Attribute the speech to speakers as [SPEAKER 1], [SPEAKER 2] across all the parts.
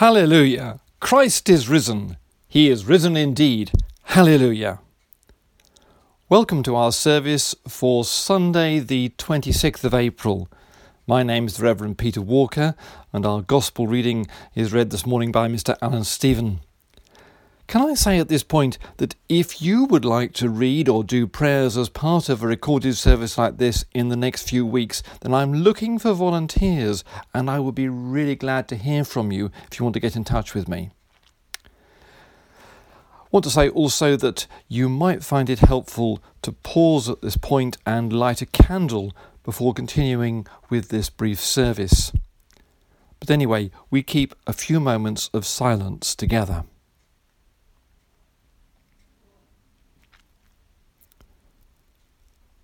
[SPEAKER 1] Hallelujah! Christ is risen. He is risen indeed. Hallelujah. Welcome to our service for Sunday, the 26th of April. My name is the Reverend Peter Walker, and our Gospel reading is read this morning by Mr. Alan Stephen. Can I say at this point that if you would like to read or do prayers as part of a recorded service like this in the next few weeks, then I'm looking for volunteers and I would be really glad to hear from you if you want to get in touch with me. I want to say also that you might find it helpful to pause at this point and light a candle before continuing with this brief service. But anyway, we keep a few moments of silence together.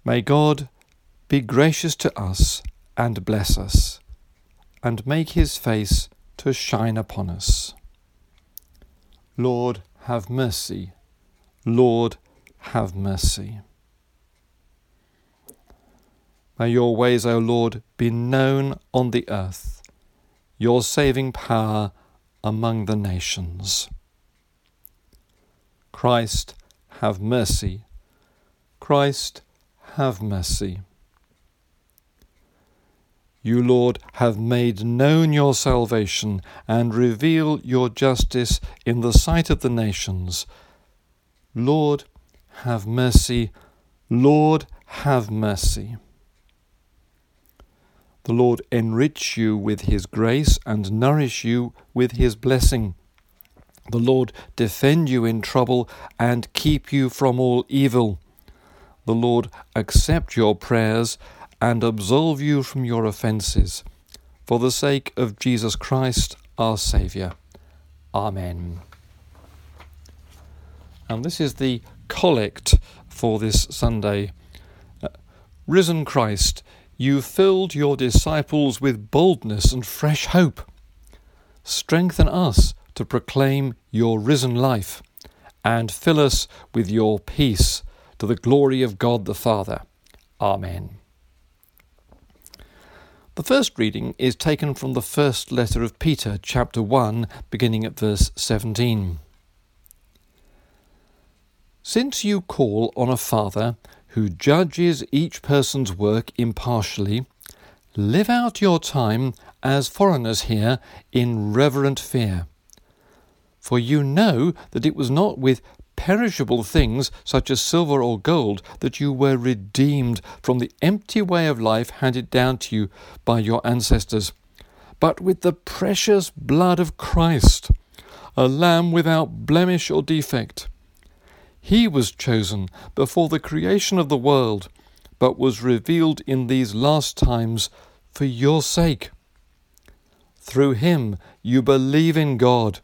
[SPEAKER 1] May God be gracious to us and bless us, and make his face to shine upon us. Lord, have mercy. Lord, have mercy. May your ways, O Lord, be known on the earth, your saving power among the nations. Christ, have mercy. Christ, have mercy. You, Lord, have made known your salvation and reveal your justice in the sight of the nations. Lord, have mercy. Lord, have mercy. The Lord enrich you with his grace and nourish you with his blessing. The Lord defend you in trouble and keep you from all evil the Lord accept your prayers and absolve you from your offences. For the sake of Jesus Christ, our Saviour. Amen. And this is the collect for this Sunday. Uh, Risen Christ, you filled your disciples with boldness and fresh hope. Strengthen us to proclaim your risen life, and fill us with your peace to the glory of God the Father. Amen. The first reading is taken from the first letter of Peter, chapter 1, beginning at verse 17. Since you call on a Father who judges each person's work impartially, live out your time as foreigners here in reverent fear. For you know that it was not with perishable things such as silver or gold, that you were redeemed from the empty way of life handed down to you by your ancestors, but with the precious blood of Christ, a lamb without blemish or defect. He was chosen before the creation of the world, but was revealed in these last times for your sake. Through him you believe in God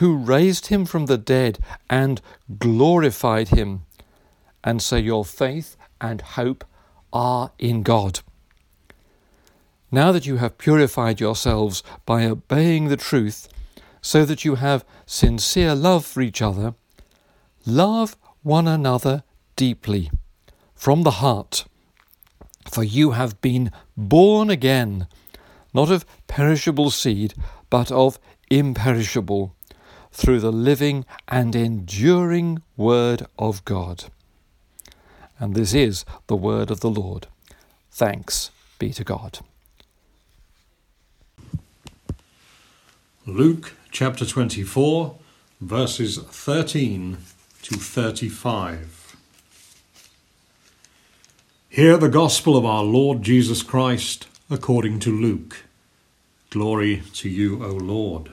[SPEAKER 1] who raised him from the dead and glorified him. And so your faith and hope are in God. Now that you have purified yourselves by obeying the truth, so that you have sincere love for each other, love one another deeply, from the heart. For you have been born again, not of perishable seed, but of imperishable through the living and enduring Word of God. And this is the Word of the Lord. Thanks be to God.
[SPEAKER 2] Luke chapter 24, verses 13 to 35. Hear the gospel of our Lord Jesus Christ according to Luke. Glory to you, O Lord.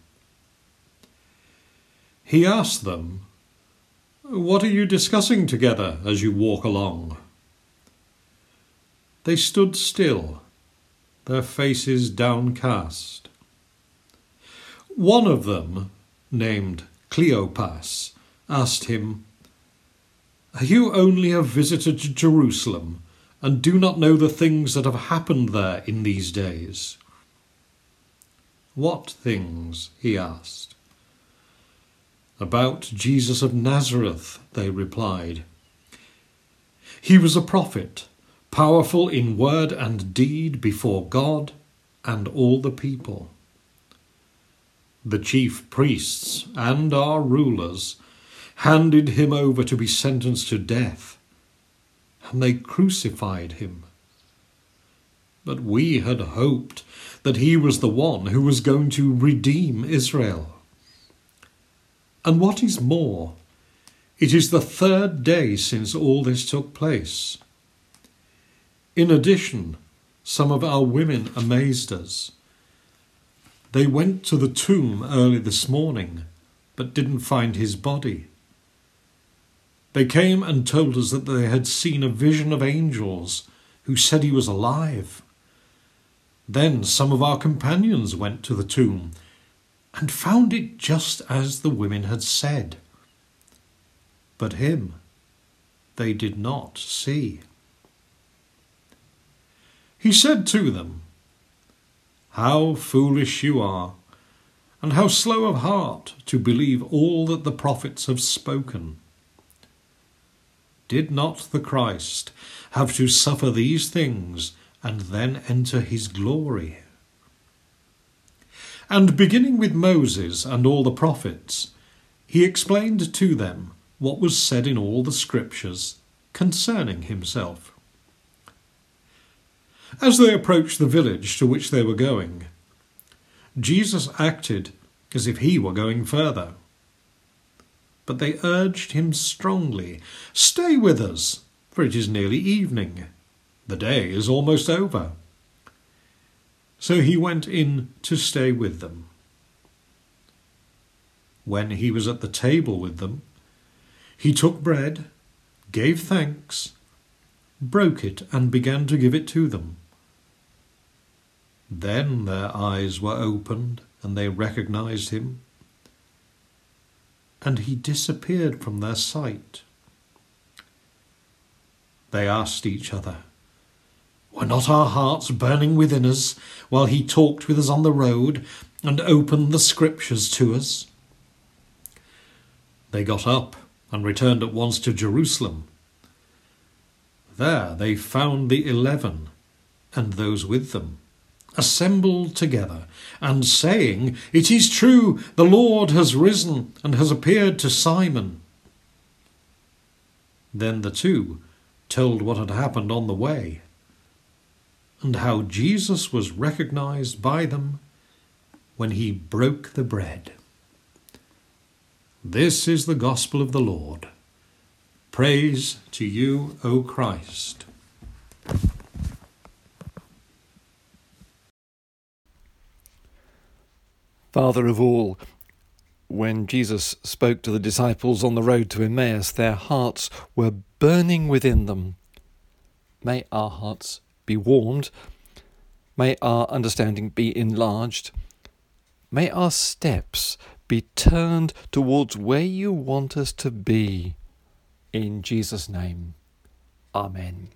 [SPEAKER 2] He asked them, What are you discussing together as you walk along? They stood still, their faces downcast. One of them, named Cleopas, asked him, Are you only a visitor to Jerusalem and do not know the things that have happened there in these days? What things? he asked. About Jesus of Nazareth, they replied. He was a prophet, powerful in word and deed before God and all the people. The chief priests and our rulers handed him over to be sentenced to death, and they crucified him. But we had hoped that he was the one who was going to redeem Israel. And what is more, it is the third day since all this took place. In addition, some of our women amazed us. They went to the tomb early this morning, but didn't find his body. They came and told us that they had seen a vision of angels who said he was alive. Then some of our companions went to the tomb and found it just as the women had said. But him they did not see. He said to them, How foolish you are, and how slow of heart to believe all that the prophets have spoken. Did not the Christ have to suffer these things and then enter his glory. And beginning with Moses and all the prophets, he explained to them what was said in all the scriptures concerning himself. As they approached the village to which they were going, Jesus acted as if he were going further. But they urged him strongly, Stay with us, for it is nearly evening the day is almost over. So he went in to stay with them. When he was at the table with them, he took bread, gave thanks, broke it, and began to give it to them. Then their eyes were opened, and they recognized him, and he disappeared from their sight. They asked each other, were not our hearts burning within us while he talked with us on the road and opened the scriptures to us? They got up and returned at once to Jerusalem. There they found the eleven and those with them, assembled together, and saying, It is true, the Lord has risen and has appeared to Simon. Then the two told what had happened on the way and how Jesus was recognized by them when he broke the bread. This is the gospel of the Lord. Praise to you, O Christ.
[SPEAKER 1] Father of all, when Jesus spoke to the disciples on the road to Emmaus, their hearts were burning within them. May our hearts be warmed. May our understanding be enlarged. May our steps be turned towards where you want us to be. In Jesus' name. Amen.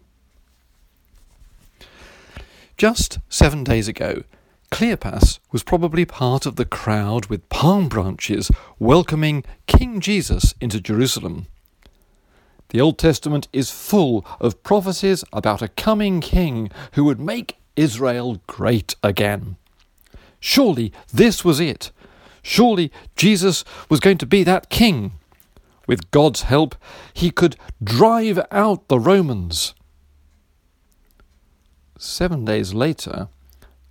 [SPEAKER 1] Just seven days ago, Cleopas was probably part of the crowd with palm branches welcoming King Jesus into Jerusalem. The Old Testament is full of prophecies about a coming king who would make Israel great again. Surely this was it. Surely Jesus was going to be that king. With God's help, he could drive out the Romans. Seven days later,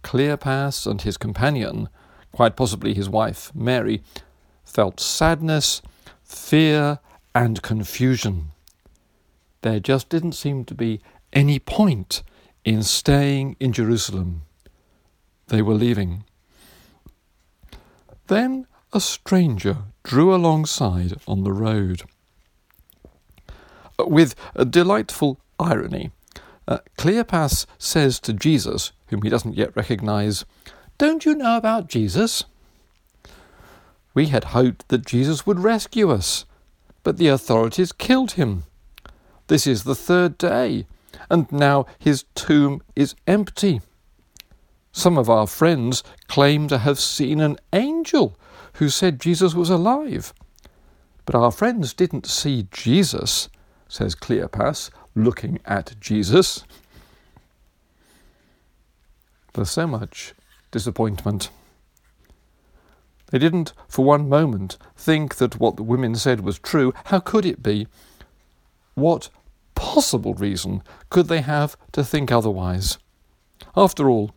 [SPEAKER 1] Cleopas and his companion, quite possibly his wife Mary, felt sadness, fear, and confusion there just didn't seem to be any point in staying in Jerusalem. They were leaving. Then a stranger drew alongside on the road. With a delightful irony, uh, Cleopas says to Jesus, whom he doesn't yet recognize, Don't you know about Jesus? We had hoped that Jesus would rescue us, but the authorities killed him. This is the third day, and now his tomb is empty. Some of our friends claim to have seen an angel who said Jesus was alive. But our friends didn't see Jesus, says Cleopas, looking at Jesus. There's so much disappointment. They didn't for one moment think that what the women said was true. How could it be? What possible reason could they have to think otherwise? After all,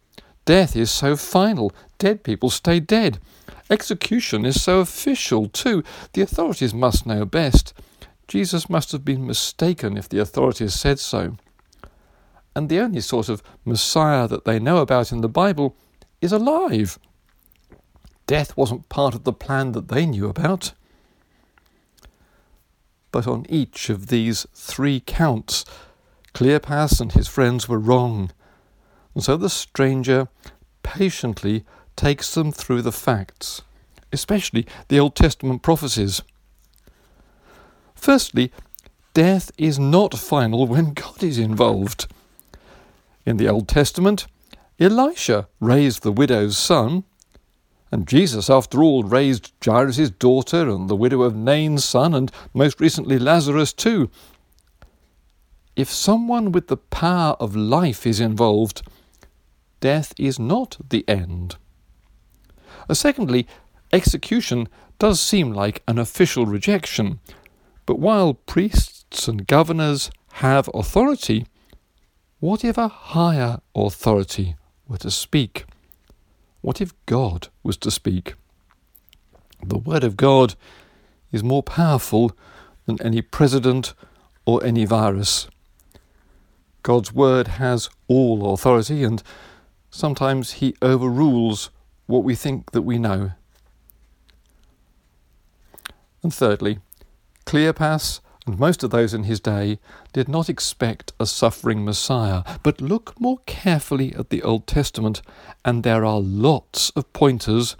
[SPEAKER 1] death is so final. Dead people stay dead. Execution is so official, too. The authorities must know best. Jesus must have been mistaken if the authorities said so. And the only sort of Messiah that they know about in the Bible is alive. Death wasn't part of the plan that they knew about. But on each of these three counts, Cleopas and his friends were wrong. And so the stranger patiently takes them through the facts, especially the Old Testament prophecies. Firstly, death is not final when God is involved. In the Old Testament, Elisha raised the widow's son, and Jesus, after all, raised Jairus' daughter and the widow of Nain's son, and most recently Lazarus too. If someone with the power of life is involved, death is not the end. Uh, secondly, execution does seem like an official rejection, but while priests and governors have authority, what if a higher authority were to speak? What if God was to speak? The Word of God is more powerful than any president or any virus. God's Word has all authority, and sometimes He overrules what we think that we know. And thirdly, Cleopas and most of those in his day did not expect a suffering Messiah, but look more carefully at the Old Testament, and there are lots of pointers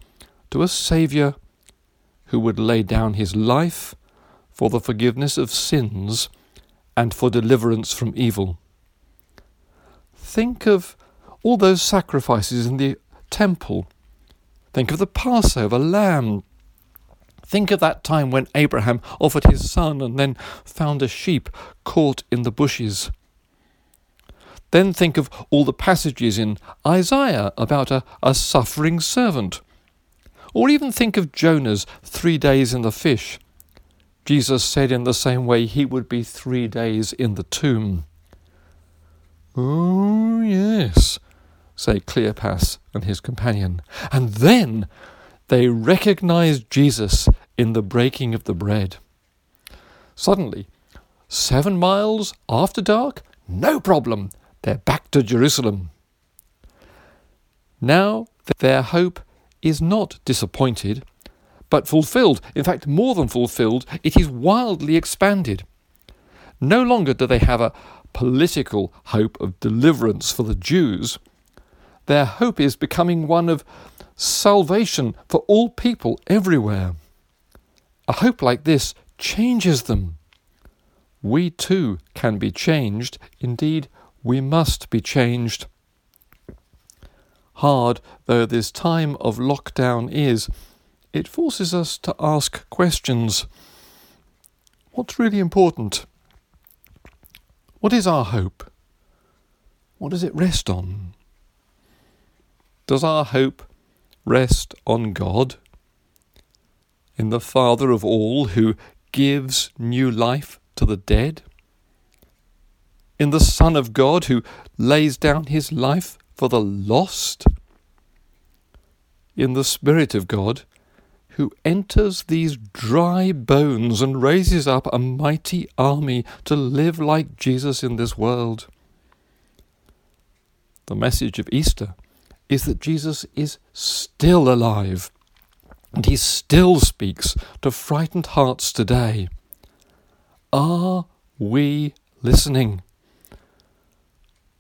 [SPEAKER 1] to a Saviour who would lay down his life for the forgiveness of sins and for deliverance from evil. Think of all those sacrifices in the temple Think of the Passover lamb. Think of that time when Abraham offered his son and then found a sheep caught in the bushes. Then think of all the passages in Isaiah about a, a suffering servant. Or even think of Jonah's three days in the fish. Jesus said in the same way he would be three days in the tomb. Oh, yes, say Cleopas and his companion. And then they recognize Jesus in the breaking of the bread. Suddenly, seven miles after dark, no problem, they're back to Jerusalem. Now their hope is not disappointed, but fulfilled. In fact, more than fulfilled, it is wildly expanded. No longer do they have a political hope of deliverance for the Jews, their hope is becoming one of salvation for all people everywhere. A hope like this changes them. We too can be changed. Indeed, we must be changed. Hard though this time of lockdown is, it forces us to ask questions. What's really important? What is our hope? What does it rest on? Does our hope rest on God, in the Father of all who gives new life to the dead, in the Son of God who lays down his life for the lost, in the Spirit of God who enters these dry bones and raises up a mighty army to live like Jesus in this world. The message of Easter is that Jesus is still alive and he still speaks to frightened hearts today. Are we listening?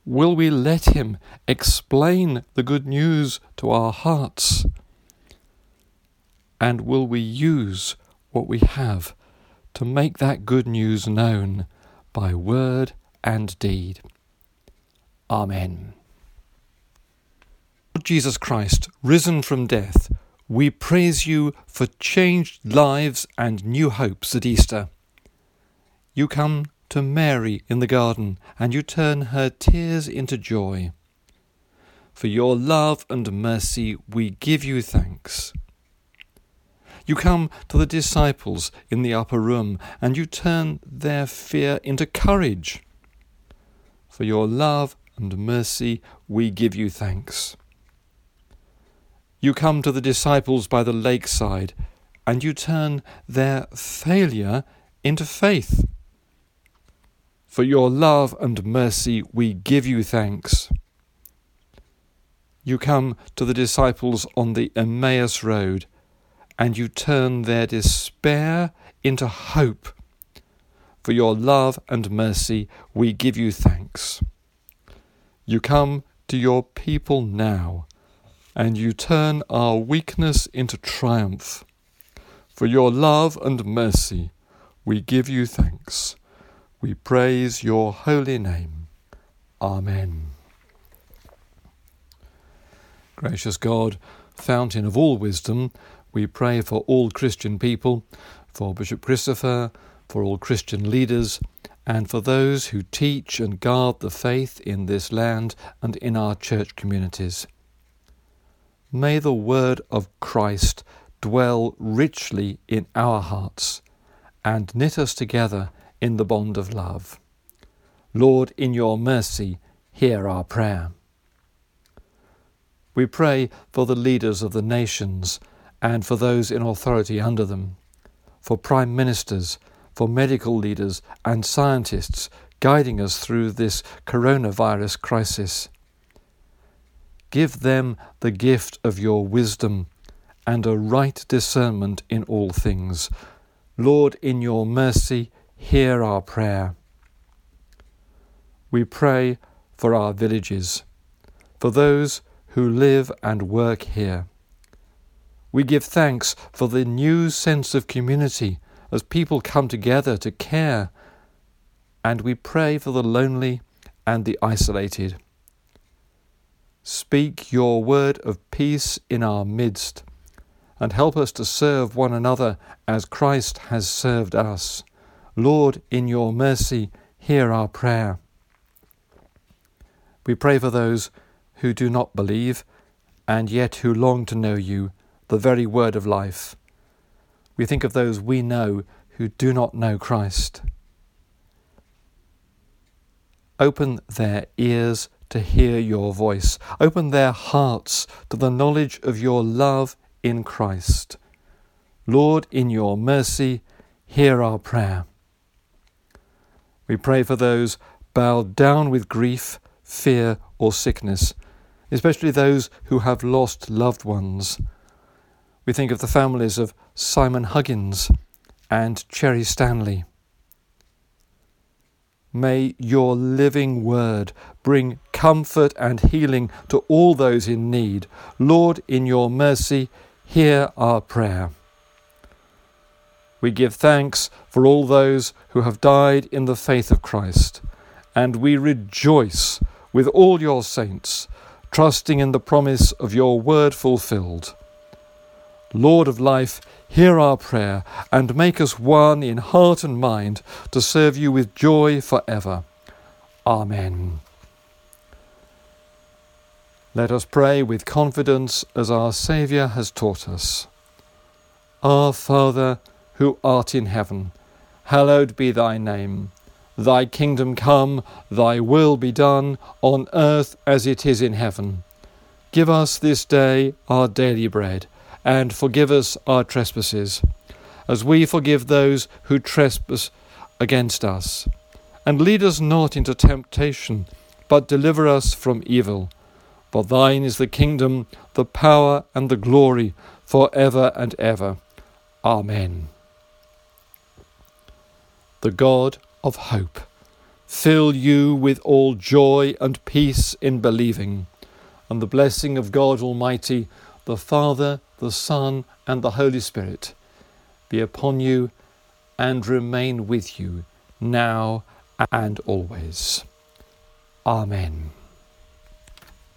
[SPEAKER 1] Will we let him explain the good news to our hearts? And will we use what we have to make that good news known by word and deed? Amen. Lord Jesus Christ, risen from death, we praise you for changed lives and new hopes at Easter. You come to Mary in the garden and you turn her tears into joy. For your love and mercy we give you thanks. You come to the disciples in the upper room and you turn their fear into courage. For your love and mercy we give you thanks. You come to the disciples by the lakeside and you turn their failure into faith. For your love and mercy we give you thanks. You come to the disciples on the Emmaus Road and you turn their despair into hope. For your love and mercy, we give you thanks. You come to your people now, and you turn our weakness into triumph. For your love and mercy, we give you thanks. We praise your holy name. Amen. Gracious God, fountain of all wisdom, we pray for all Christian people, for Bishop Christopher, for all Christian leaders, and for those who teach and guard the faith in this land and in our church communities. May the word of Christ dwell richly in our hearts and knit us together in the bond of love. Lord, in your mercy, hear our prayer. We pray for the leaders of the nations and for those in authority under them, for prime ministers, for medical leaders and scientists guiding us through this coronavirus crisis. Give them the gift of your wisdom and a right discernment in all things. Lord, in your mercy, hear our prayer. We pray for our villages, for those who live and work here we give thanks for the new sense of community as people come together to care, and we pray for the lonely and the isolated. Speak your word of peace in our midst, and help us to serve one another as Christ has served us. Lord, in your mercy, hear our prayer. We pray for those who do not believe, and yet who long to know you the very word of life. We think of those we know who do not know Christ. Open their ears to hear your voice. Open their hearts to the knowledge of your love in Christ. Lord, in your mercy, hear our prayer. We pray for those bowed down with grief, fear, or sickness, especially those who have lost loved ones we think of the families of Simon Huggins and Cherry Stanley. May your living word bring comfort and healing to all those in need. Lord, in your mercy, hear our prayer. We give thanks for all those who have died in the faith of Christ, and we rejoice with all your saints, trusting in the promise of your word fulfilled. Lord of life, hear our prayer and make us one in heart and mind to serve you with joy forever. Amen. Let us pray with confidence as our Saviour has taught us. Our Father, who art in heaven, hallowed be thy name. Thy kingdom come, thy will be done, on earth as it is in heaven. Give us this day our daily bread and forgive us our trespasses, as we forgive those who trespass against us. And lead us not into temptation, but deliver us from evil. For thine is the kingdom, the power, and the glory, for ever and ever. Amen. The God of hope fill you with all joy and peace in believing, and the blessing of God Almighty, the Father, the Son, and the Holy Spirit be upon you and remain with you now and always. Amen.